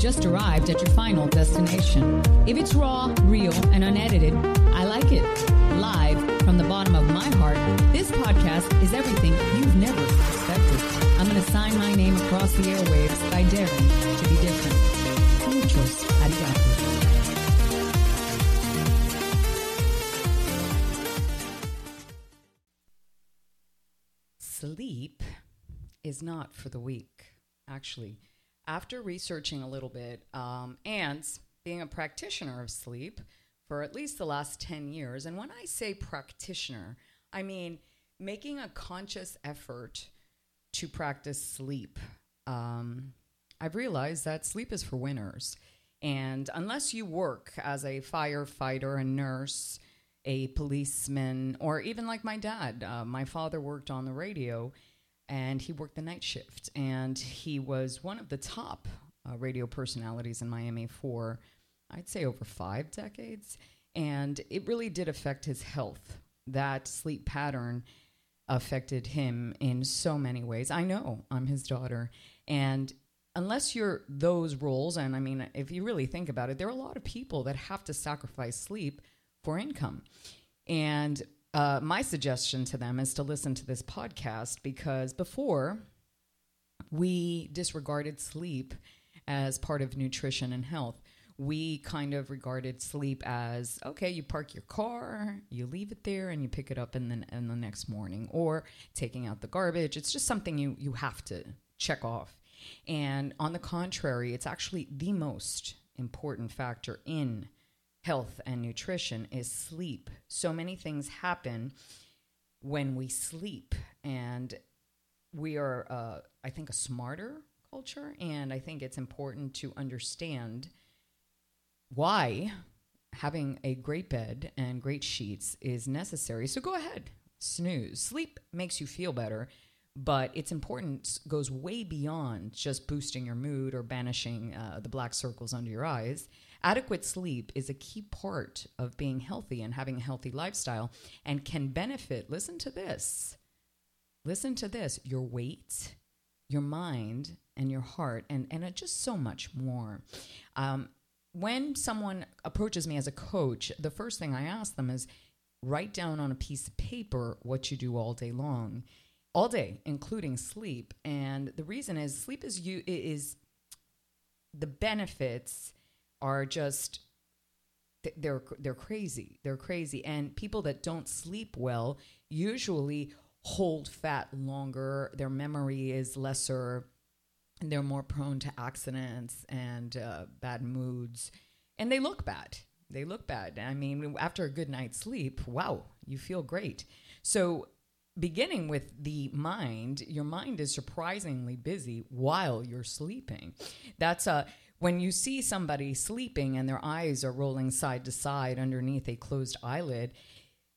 just arrived at your final destination. If it's raw, real, and unedited, I like it. Live heart, this podcast is everything you've never expected. I'm going to sign my name across the airwaves by daring to be different. Muchos arigato. Sleep is not for the weak, actually. After researching a little bit um, and being a practitioner of sleep for at least the last 10 years, and when I say practitioner, I mean making a conscious effort to practice sleep. Um, I've realized that sleep is for winners. And unless you work as a firefighter, a nurse, a policeman, or even like my dad, uh, my father worked on the radio and he worked the night shift. And he was one of the top uh, radio personalities in Miami for, I'd say, over five decades. And it really did affect his health. That sleep pattern affected him in so many ways. I know I'm his daughter. And unless you're those roles, and I mean, if you really think about it, there are a lot of people that have to sacrifice sleep for income. And uh, my suggestion to them is to listen to this podcast because before we disregarded sleep as part of nutrition and health. We kind of regarded sleep as okay, you park your car, you leave it there, and you pick it up in the, in the next morning, or taking out the garbage. It's just something you, you have to check off. And on the contrary, it's actually the most important factor in health and nutrition is sleep. So many things happen when we sleep, and we are, uh, I think, a smarter culture. And I think it's important to understand why having a great bed and great sheets is necessary. So go ahead, snooze. Sleep makes you feel better, but its importance goes way beyond just boosting your mood or banishing uh, the black circles under your eyes. Adequate sleep is a key part of being healthy and having a healthy lifestyle and can benefit, listen to this, listen to this, your weight, your mind, and your heart, and, and uh, just so much more. Um, when someone approaches me as a coach, the first thing I ask them is write down on a piece of paper what you do all day long, all day, including sleep. And the reason is sleep is you is the benefits are just they're they're crazy. They're crazy, and people that don't sleep well usually hold fat longer. Their memory is lesser they're more prone to accidents and uh, bad moods. And they look bad. They look bad. I mean after a good night's sleep wow you feel great. So beginning with the mind your mind is surprisingly busy while you're sleeping. That's a when you see somebody sleeping and their eyes are rolling side to side underneath a closed eyelid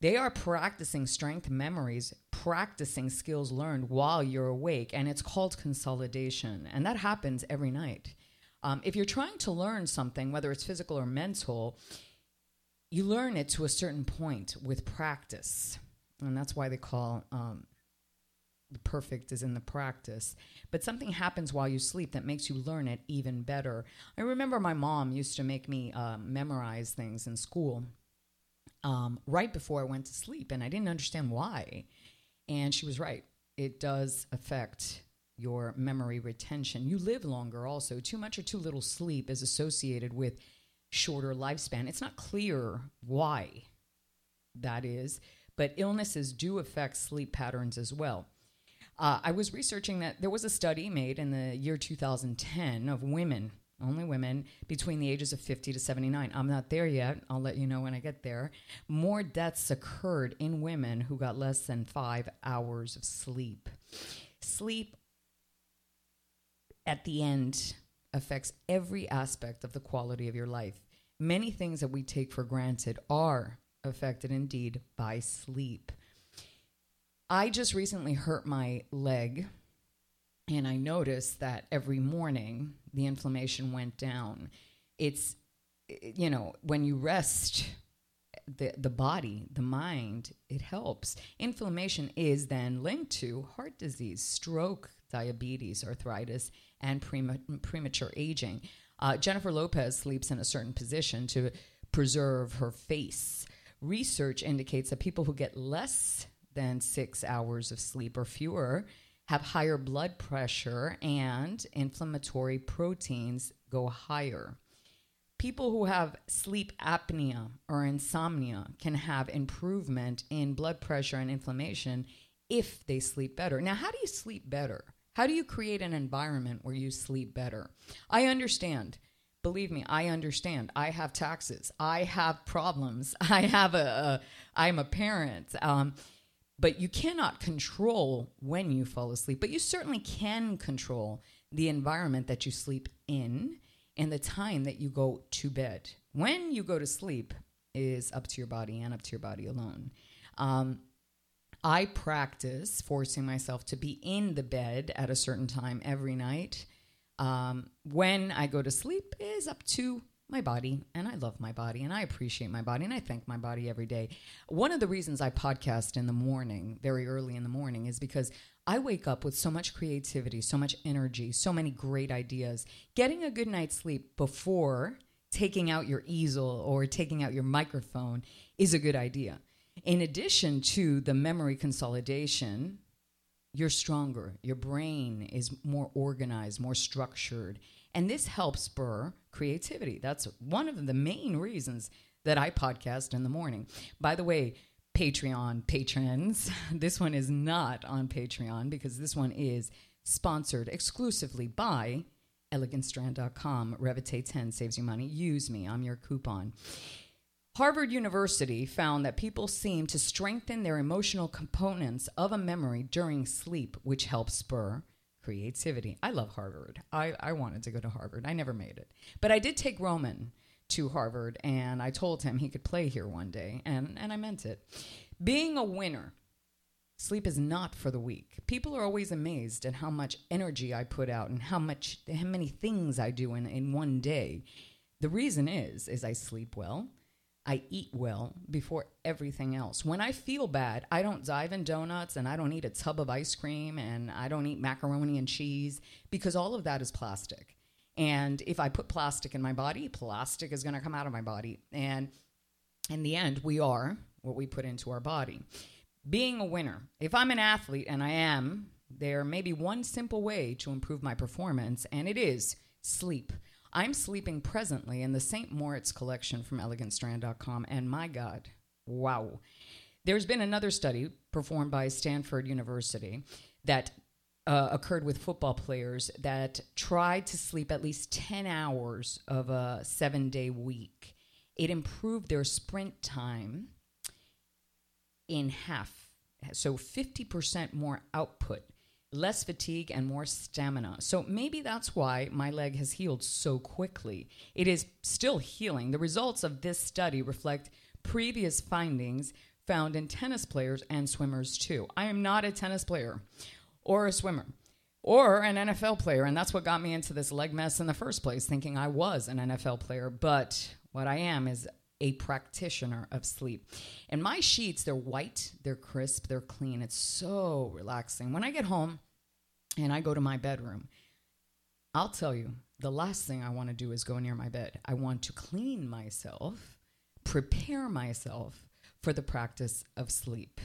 they are practicing strength memories, practicing skills learned while you're awake, and it's called consolidation. And that happens every night. Um, if you're trying to learn something, whether it's physical or mental, you learn it to a certain point with practice. And that's why they call um, the perfect is in the practice. But something happens while you sleep that makes you learn it even better. I remember my mom used to make me uh, memorize things in school um, right before I went to sleep, and I didn't understand why. And she was right. It does affect your memory retention. You live longer also. Too much or too little sleep is associated with shorter lifespan. It's not clear why that is, but illnesses do affect sleep patterns as well. Uh, I was researching that there was a study made in the year 2010 of women only women between the ages of 50 to 79. I'm not there yet. I'll let you know when I get there. More deaths occurred in women who got less than five hours of sleep. Sleep at the end affects every aspect of the quality of your life. Many things that we take for granted are affected indeed by sleep. I just recently hurt my leg, and I noticed that every morning the inflammation went down. It's, you know, when you rest the, the body, the mind, it helps. Inflammation is then linked to heart disease, stroke, diabetes, arthritis, and premature aging. Uh, Jennifer Lopez sleeps in a certain position to preserve her face. Research indicates that people who get less than six hours of sleep or fewer have higher blood pressure and inflammatory proteins go higher. People who have sleep apnea or insomnia can have improvement in blood pressure and inflammation if they sleep better. Now, how do you sleep better? How do you create an environment where you sleep better? I understand. Believe me, I understand. I have taxes. I have problems. I have a. a I'm a parent. Um, but you cannot control when you fall asleep. But you certainly can control the environment that you sleep in and the time that you go to bed. When you go to sleep is up to your body and up to your body alone. Um, I practice forcing myself to be in the bed at a certain time every night. Um, when I go to sleep is up to my body, and I love my body, and I appreciate my body, and I thank my body every day. One of the reasons I podcast in the morning, very early in the morning, is because I wake up with so much creativity, so much energy, so many great ideas. Getting a good night's sleep before taking out your easel or taking out your microphone is a good idea in addition to the memory consolidation, you're stronger. Your brain is more organized, more structured. And this helps spur creativity. That's one of the main reasons that I podcast in the morning. By the way, Patreon patrons, this one is not on Patreon because this one is sponsored exclusively by elegantstrand.com. Revitate 10 saves you money. Use me. I'm your coupon. Harvard University found that people seem to strengthen their emotional components of a memory during sleep, which helps spur creativity. I love Harvard. I, I wanted to go to Harvard. I never made it. But I did take Roman to Harvard, and I told him he could play here one day, and, and I meant it. Being a winner, sleep is not for the weak. People are always amazed at how much energy I put out and how much how many things I do in, in one day. The reason is is I sleep well. I eat well before everything else. When I feel bad, I don't dive in donuts and I don't eat a tub of ice cream and I don't eat macaroni and cheese because all of that is plastic. And if I put plastic in my body, plastic is going to come out of my body. And in the end, we are what we put into our body. Being a winner, if I'm an athlete, and I am, there may be one simple way to improve my performance, and it is sleep. I'm sleeping presently in the St. Moritz collection from elegantstrand.com, and my God, wow. There's been another study performed by Stanford University that uh, occurred with football players that tried to sleep at least 10 hours of a seven day week. It improved their sprint time in half. So 50% more output less fatigue, and more stamina. So maybe that's why my leg has healed so quickly. It is still healing. The results of this study reflect previous findings found in tennis players and swimmers too. I am not a tennis player or a swimmer or an NFL player, and that's what got me into this leg mess in the first place, thinking I was an NFL player. But what I am is a practitioner of sleep. And my sheets, they're white, they're crisp, they're clean. It's so relaxing. When I get home and I go to my bedroom, I'll tell you, the last thing I want to do is go near my bed. I want to clean myself, prepare myself for the practice of sleep.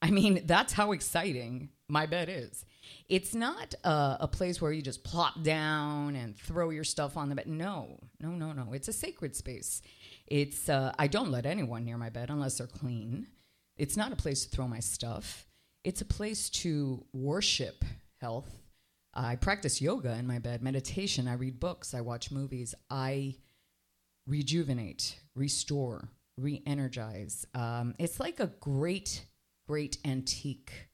I mean, that's how exciting my bed is. It's not a, a, place where you just plop down and throw your stuff on the bed. No, no, no, no. It's a sacred space. It's uh, I don't let anyone near my bed unless they're clean. It's not a place to throw my stuff. It's a place to worship health. I practice yoga in my bed, meditation. I read books. I watch movies. I rejuvenate, restore, re-energize. Um, it's like a great, great antique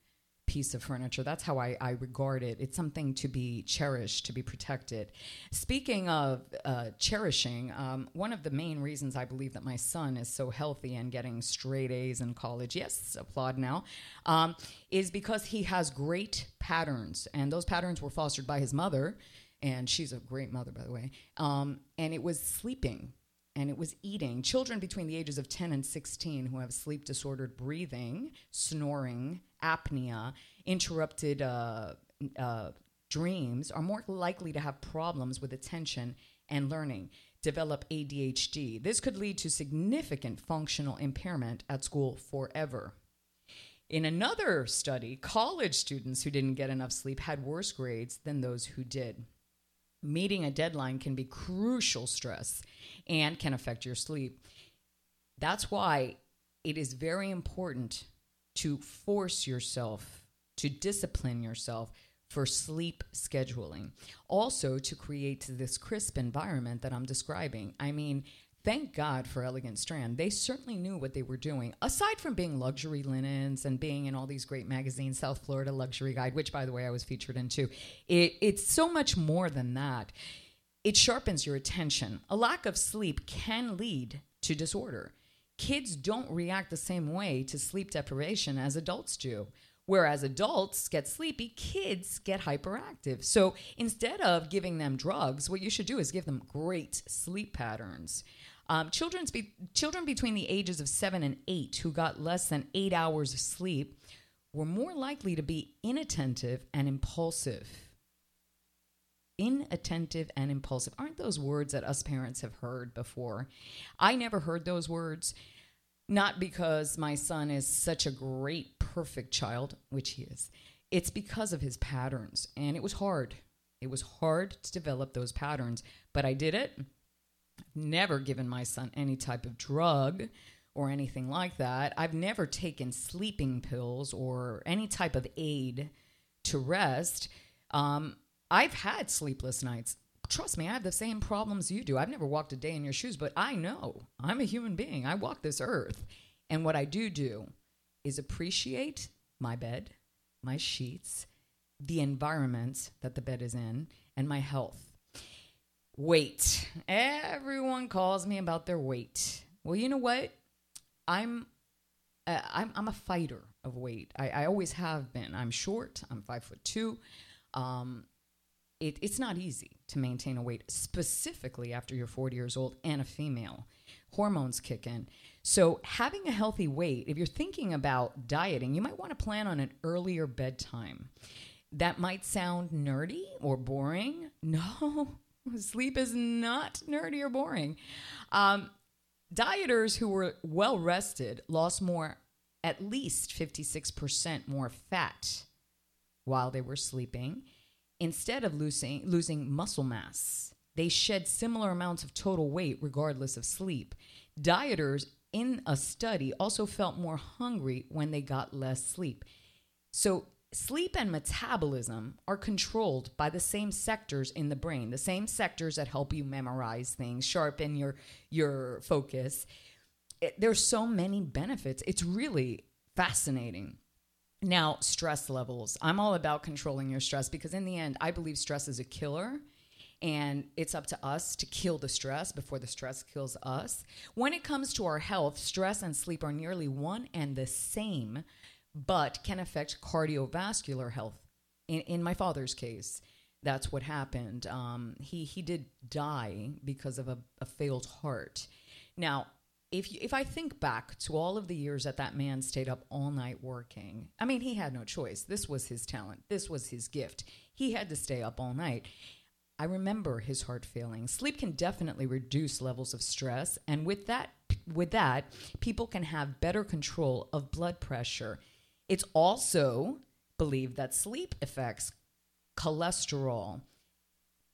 piece of furniture. That's how I, I regard it. It's something to be cherished, to be protected. Speaking of uh, cherishing, um, one of the main reasons I believe that my son is so healthy and getting straight A's in college, yes, applaud now, um, is because he has great patterns. And those patterns were fostered by his mother. And she's a great mother, by the way. Um, and it was sleeping and it was eating. Children between the ages of 10 and 16 who have sleep disordered breathing, snoring, apnea, interrupted uh, uh, dreams are more likely to have problems with attention and learning, develop ADHD. This could lead to significant functional impairment at school forever. In another study, college students who didn't get enough sleep had worse grades than those who did. Meeting a deadline can be crucial stress and can affect your sleep. That's why it is very important to force yourself, to discipline yourself for sleep scheduling. Also, to create this crisp environment that I'm describing. I mean, thank God for Elegant Strand. They certainly knew what they were doing. Aside from being luxury linens and being in all these great magazines, South Florida Luxury Guide, which by the way I was featured in too, it, it's so much more than that. It sharpens your attention. A lack of sleep can lead to disorder. Kids don't react the same way to sleep deprivation as adults do. Whereas adults get sleepy, kids get hyperactive. So instead of giving them drugs, what you should do is give them great sleep patterns. Um, children's be- children between the ages of seven and eight who got less than eight hours of sleep were more likely to be inattentive and impulsive inattentive and impulsive. Aren't those words that us parents have heard before? I never heard those words, not because my son is such a great, perfect child, which he is. It's because of his patterns. And it was hard. It was hard to develop those patterns, but I did it. Never given my son any type of drug or anything like that. I've never taken sleeping pills or any type of aid to rest. Um, I've had sleepless nights. Trust me, I have the same problems you do. I've never walked a day in your shoes, but I know I'm a human being. I walk this earth. And what I do do is appreciate my bed, my sheets, the environment that the bed is in, and my health. Weight. Everyone calls me about their weight. Well, you know what? I'm uh, I'm, I'm a fighter of weight. I, I always have been. I'm short. I'm five foot two. Um, it, it's not easy to maintain a weight, specifically after you're 40 years old and a female. Hormones kick in. So, having a healthy weight, if you're thinking about dieting, you might want to plan on an earlier bedtime. That might sound nerdy or boring. No, sleep is not nerdy or boring. Um, dieters who were well rested lost more, at least 56% more fat while they were sleeping instead of losing, losing muscle mass. They shed similar amounts of total weight regardless of sleep. Dieters in a study also felt more hungry when they got less sleep. So, sleep and metabolism are controlled by the same sectors in the brain, the same sectors that help you memorize things, sharpen your your focus. It, there's so many benefits. It's really fascinating. Now, stress levels. I'm all about controlling your stress because, in the end, I believe stress is a killer and it's up to us to kill the stress before the stress kills us. When it comes to our health, stress and sleep are nearly one and the same, but can affect cardiovascular health. In, in my father's case, that's what happened. Um, he, he did die because of a, a failed heart. Now, if you, if I think back to all of the years that that man stayed up all night working, I mean, he had no choice. This was his talent. This was his gift. He had to stay up all night. I remember his heart failing. Sleep can definitely reduce levels of stress, and with that, with that, people can have better control of blood pressure. It's also believed that sleep affects cholesterol,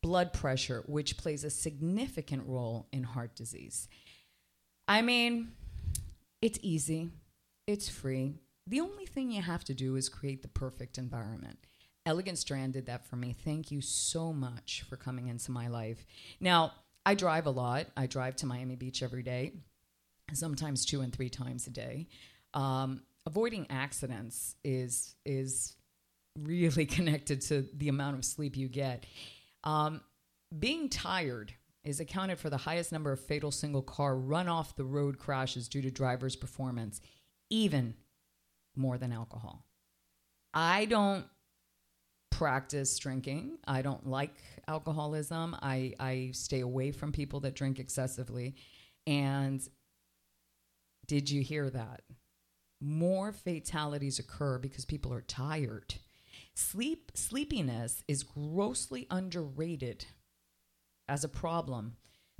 blood pressure, which plays a significant role in heart disease. I mean, it's easy, it's free. The only thing you have to do is create the perfect environment. Elegant Strand did that for me. Thank you so much for coming into my life. Now, I drive a lot. I drive to Miami Beach every day, sometimes two and three times a day. Um, avoiding accidents is is really connected to the amount of sleep you get. Um, being tired is accounted for the highest number of fatal single car run off the road crashes due to drivers' performance, even more than alcohol. I don't practice drinking. I don't like alcoholism. I, I stay away from people that drink excessively. And did you hear that? More fatalities occur because people are tired. Sleep sleepiness is grossly underrated as a problem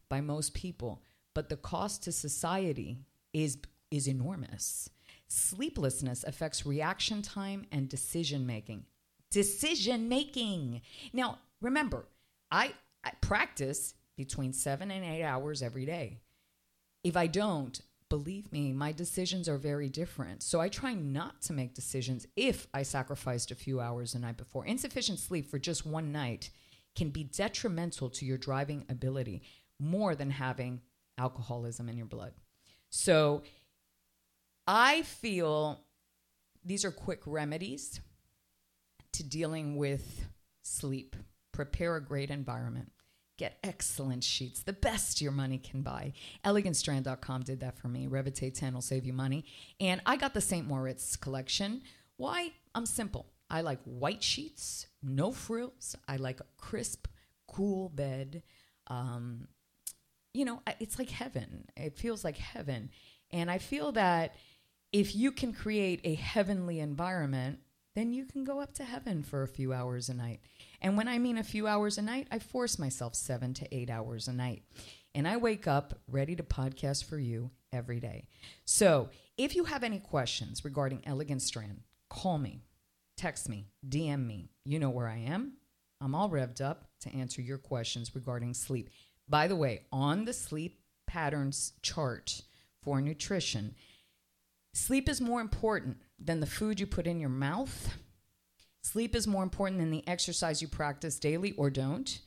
by most people, but the cost to society is is enormous. Sleeplessness affects reaction time and decision making. Decision making. Now, remember, I, I practice between seven and eight hours every day. If I don't, believe me, my decisions are very different. So I try not to make decisions if I sacrificed a few hours the night before. Insufficient sleep for just one night can be detrimental to your driving ability more than having alcoholism in your blood. So I feel these are quick remedies to dealing with sleep. Prepare a great environment. Get excellent sheets, the best your money can buy. ElegantStrand.com did that for me. Revitate 10 will save you money. And I got the St. Moritz collection. Why? I'm simple. I like white sheets, no frills. I like a crisp, cool bed. Um, you know, it's like heaven. It feels like heaven. And I feel that if you can create a heavenly environment, then you can go up to heaven for a few hours a night. And when I mean a few hours a night, I force myself seven to eight hours a night. And I wake up ready to podcast for you every day. So if you have any questions regarding Elegant Strand, call me, text me, DM me. You know where I am. I'm all revved up to answer your questions regarding sleep. By the way, on the sleep patterns chart for nutrition, Sleep is more important than the food you put in your mouth. Sleep is more important than the exercise you practice daily or don't.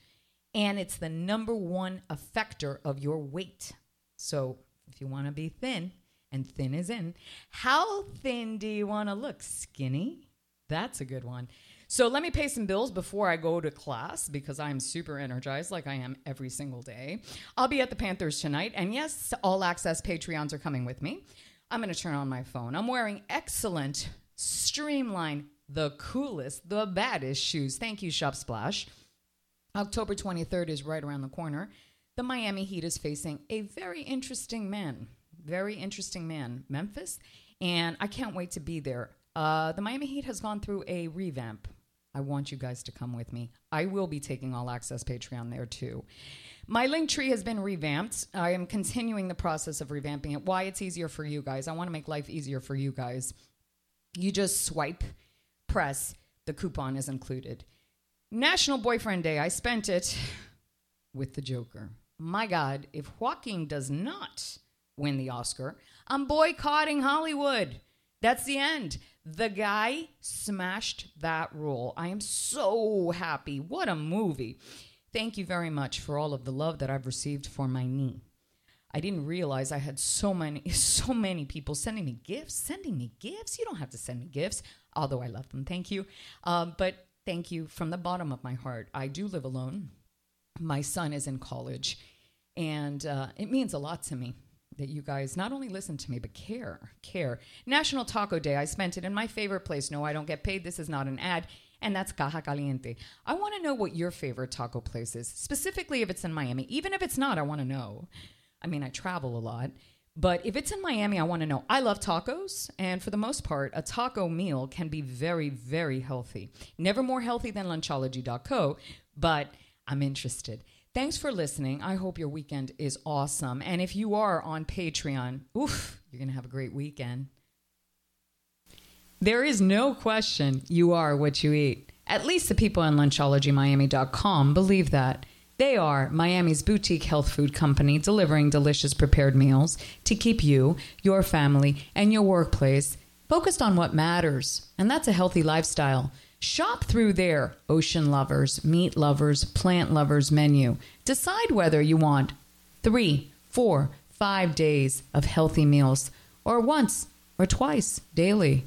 And it's the number one effector of your weight. So if you want to be thin, and thin is in, how thin do you want to look? Skinny? That's a good one. So let me pay some bills before I go to class because I'm super energized like I am every single day. I'll be at the Panthers tonight. And yes, all access Patreons are coming with me. I'm going to turn on my phone. I'm wearing excellent, streamlined, the coolest, the baddest shoes. Thank you, Shop Splash. October 23rd is right around the corner. The Miami Heat is facing a very interesting man, very interesting man, Memphis, and I can't wait to be there. Uh, the Miami Heat has gone through a revamp. I want you guys to come with me. I will be taking all access Patreon there too. My link tree has been revamped. I am continuing the process of revamping it. Why it's easier for you guys. I want to make life easier for you guys. You just swipe, press, the coupon is included. National Boyfriend Day, I spent it with the Joker. My God, if Joaquin does not win the Oscar, I'm boycotting Hollywood. That's the end. The guy smashed that role. I am so happy. What a movie. Thank you very much for all of the love that I've received for my knee. I didn't realize I had so many, so many people sending me gifts, sending me gifts. You don't have to send me gifts, although I love them. Thank you. Um, but thank you from the bottom of my heart. I do live alone. My son is in college, and uh, it means a lot to me that you guys not only listen to me, but care. Care. National Taco Day. I spent it in my favorite place. No, I don't get paid. This is not an ad and that's Caja Caliente. I want to know what your favorite taco place is, specifically if it's in Miami. Even if it's not, I want to know. I mean, I travel a lot, but if it's in Miami, I want to know. I love tacos, and for the most part, a taco meal can be very, very healthy. Never more healthy than lunchology.co, but I'm interested. Thanks for listening. I hope your weekend is awesome. And if you are on Patreon, oof, you're going to have a great weekend. There is no question you are what you eat. At least the people on lunchologymiami.com believe that. They are Miami's boutique health food company delivering delicious prepared meals to keep you, your family, and your workplace focused on what matters, and that's a healthy lifestyle. Shop through their ocean lovers, meat lovers, plant lovers menu. Decide whether you want three, four, five days of healthy meals, or once or twice daily.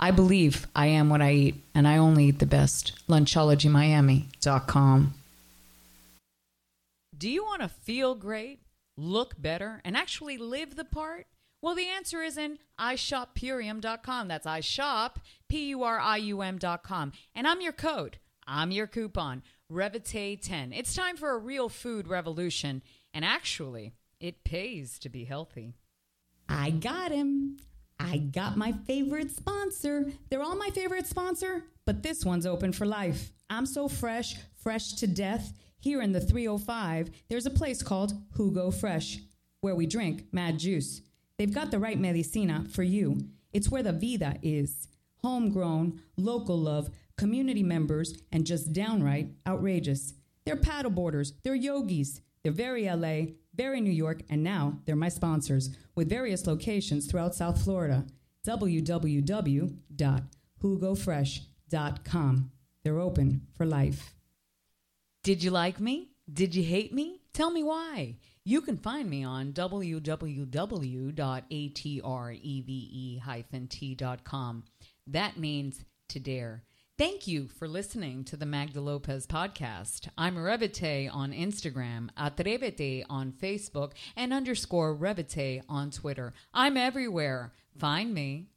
I believe I am what I eat, and I only eat the best. LunchologyMiami.com. Do you want to feel great, look better, and actually live the part? Well, the answer is in iShopPurium.com. That's iShop, P U R I U M.com. And I'm your code, I'm your coupon, Revite10. It's time for a real food revolution, and actually, it pays to be healthy. I got him. I got my favorite sponsor. They're all my favorite sponsor, but this one's open for life. I'm so fresh, fresh to death. Here in the 305, there's a place called Jugo Fresh, where we drink mad juice. They've got the right medicina for you. It's where the vida is. Homegrown, local love, community members, and just downright outrageous. They're paddleboarders, they're yogis, they're very LA, very New York, and now they're my sponsors with various locations throughout South Florida. www.jugofresh.com. They're open for life. Did you like me? Did you hate me? Tell me why. You can find me on www.atreve-t.com. That means to dare. Thank you for listening to the Magda Lopez podcast. I'm Revite on Instagram, Atrevete on Facebook, and underscore Revite on Twitter. I'm everywhere. Find me